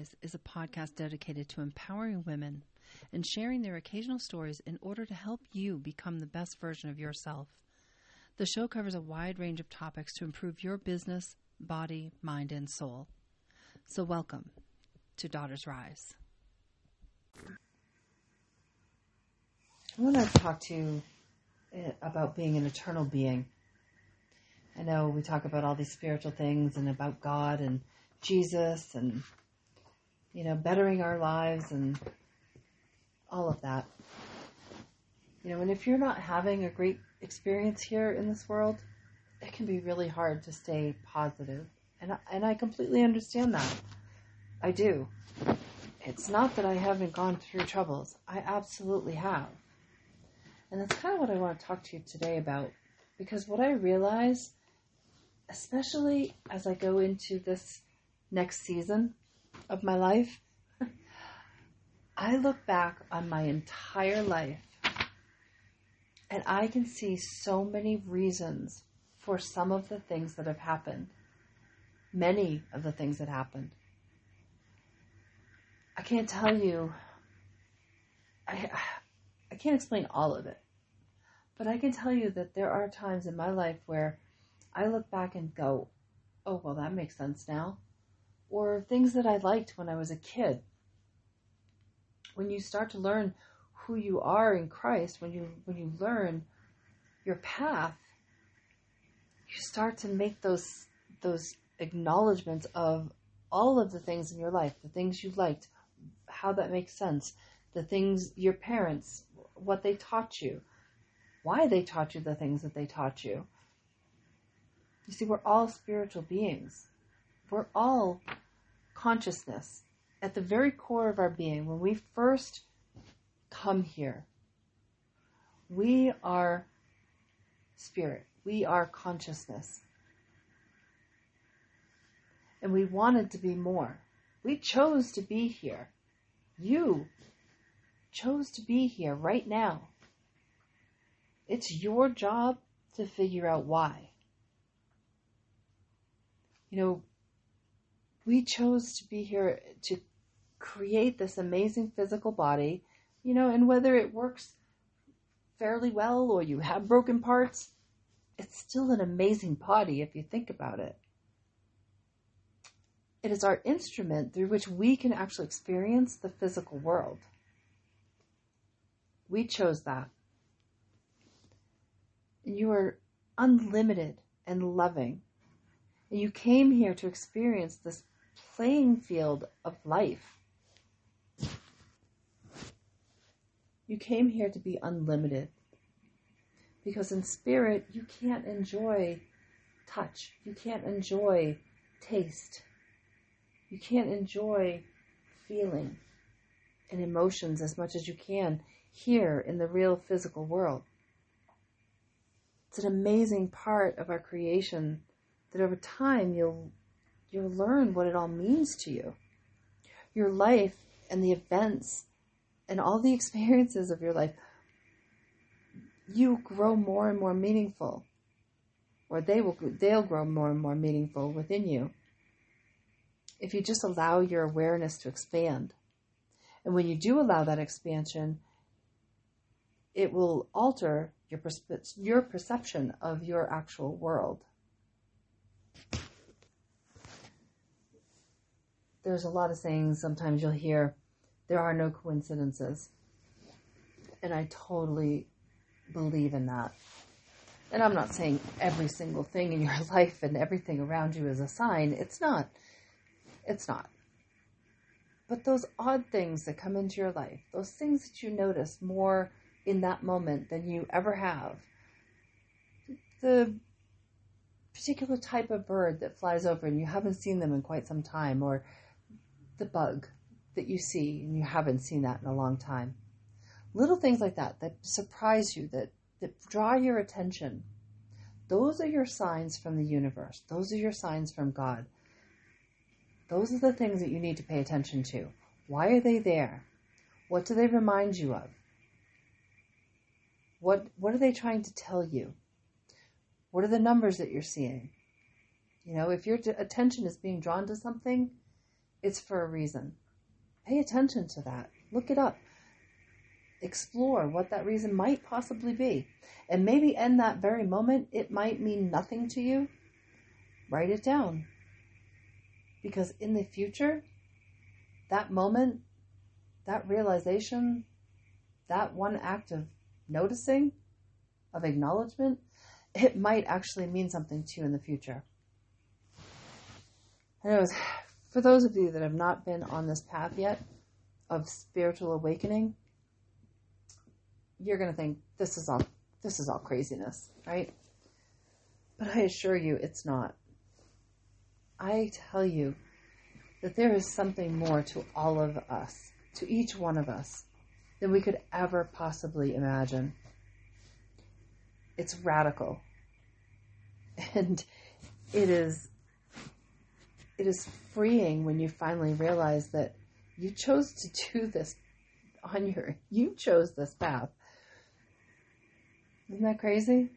Rise is a podcast dedicated to empowering women and sharing their occasional stories in order to help you become the best version of yourself. The show covers a wide range of topics to improve your business, body, mind, and soul. So, welcome to Daughters Rise. I want to talk to you eh, about being an eternal being. I know we talk about all these spiritual things and about God and Jesus and, you know, bettering our lives and all of that. You know, and if you're not having a great experience here in this world, it can be really hard to stay positive. And I, and I completely understand that. I do. It's not that I haven't gone through troubles. I absolutely have. And that's kind of what I want to talk to you today about. Because what I realize, especially as I go into this next season of my life, I look back on my entire life and I can see so many reasons for some of the things that have happened. Many of the things that happened. I can't tell you, I, I can't explain all of it, but I can tell you that there are times in my life where I look back and go, oh, well, that makes sense now or things that I liked when I was a kid. When you start to learn who you are in Christ, when you when you learn your path, you start to make those those acknowledgments of all of the things in your life, the things you liked, how that makes sense, the things your parents, what they taught you, why they taught you the things that they taught you. You see, we're all spiritual beings. We're all consciousness at the very core of our being. When we first come here, we are spirit, we are consciousness. And we wanted to be more. We chose to be here. You chose to be here right now. It's your job to figure out why. You know, we chose to be here to create this amazing physical body, you know, and whether it works fairly well or you have broken parts, it's still an amazing body if you think about it. It is our instrument through which we can actually experience the physical world. We chose that. And you are unlimited and loving. And you came here to experience this playing field of life. You came here to be unlimited. Because in spirit, you can't enjoy touch. You can't enjoy taste. You can't enjoy feeling and emotions as much as you can here in the real physical world. It's an amazing part of our creation that over time you'll you'll learn what it all means to you. Your life and the events and all the experiences of your life, you grow more and more meaningful, or they will they'll grow more and more meaningful within you. If you just allow your awareness to expand, and when you do allow that expansion, it will alter your your perception of your actual world. There's a lot of sayings sometimes you'll hear there are no coincidences. And I totally believe in that. And I'm not saying every single thing in your life and everything around you is a sign. It's not. It's not. But those odd things that come into your life, those things that you notice more in that moment than you ever have, the particular type of bird that flies over and you haven't seen them in quite some time, or the bug that you see and you haven't seen that in a long time. Little things like that that surprise you, that, that draw your attention. Those are your signs from the universe. Those are your signs from God. Those are the things that you need to pay attention to. Why are they there? What do they remind you of? What, what are they trying to tell you? What are the numbers that you're seeing? You know, if your attention is being drawn to something, it's for a reason. Pay attention to that. Look it up. Explore what that reason might possibly be. And maybe in that very moment, it might mean nothing to you. Write it down. Because in the future, that moment, that realization, that one act of noticing, of acknowledgement, it might actually mean something to you in the future. Anyways, for those of you that have not been on this path yet of spiritual awakening, you're going to think this is all this is all craziness, right? But I assure you it's not. I tell you that there is something more to all of us, to each one of us, than we could ever possibly imagine. It's radical. And it is it is freeing when you finally realize that you chose to do this on your you chose this path. Isn't that crazy?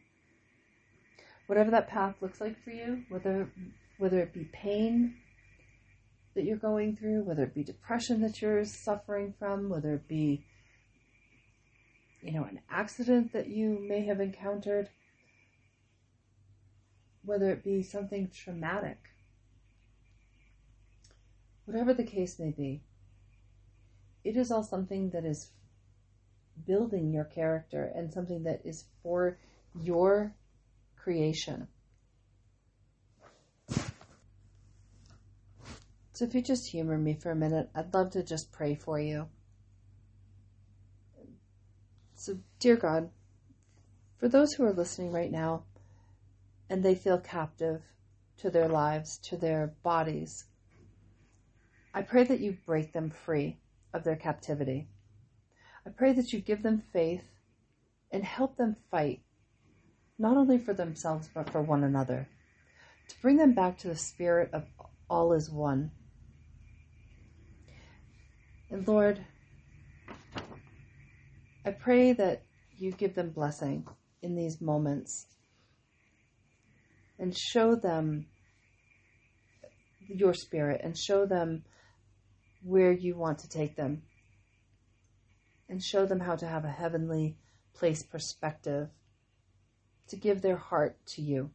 Whatever that path looks like for you, whether whether it be pain that you're going through, whether it be depression that you're suffering from, whether it be you know, an accident that you may have encountered, whether it be something traumatic Whatever the case may be, it is all something that is building your character and something that is for your creation. So, if you just humor me for a minute, I'd love to just pray for you. So, dear God, for those who are listening right now and they feel captive to their lives, to their bodies, I pray that you break them free of their captivity. I pray that you give them faith and help them fight, not only for themselves, but for one another, to bring them back to the spirit of all is one. And Lord, I pray that you give them blessing in these moments and show them your spirit and show them where you want to take them and show them how to have a heavenly place perspective to give their heart to you.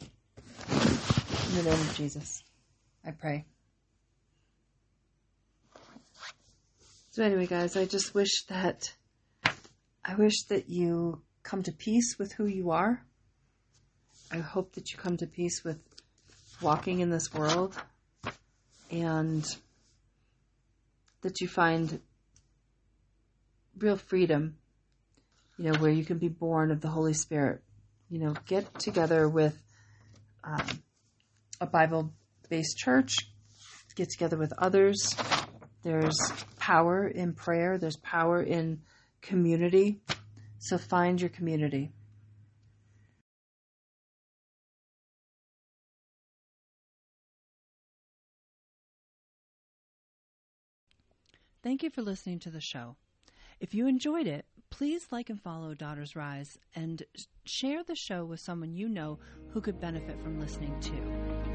In the name of Jesus, I pray. So anyway, guys, I just wish that I wish that you come to peace with who you are. I hope that you come to peace with walking in this world and that you find real freedom, you know, where you can be born of the Holy Spirit. You know, get together with um, a Bible based church, get together with others. There's power in prayer, there's power in community. So find your community. Thank you for listening to the show. If you enjoyed it, please like and follow Daughters Rise and share the show with someone you know who could benefit from listening too.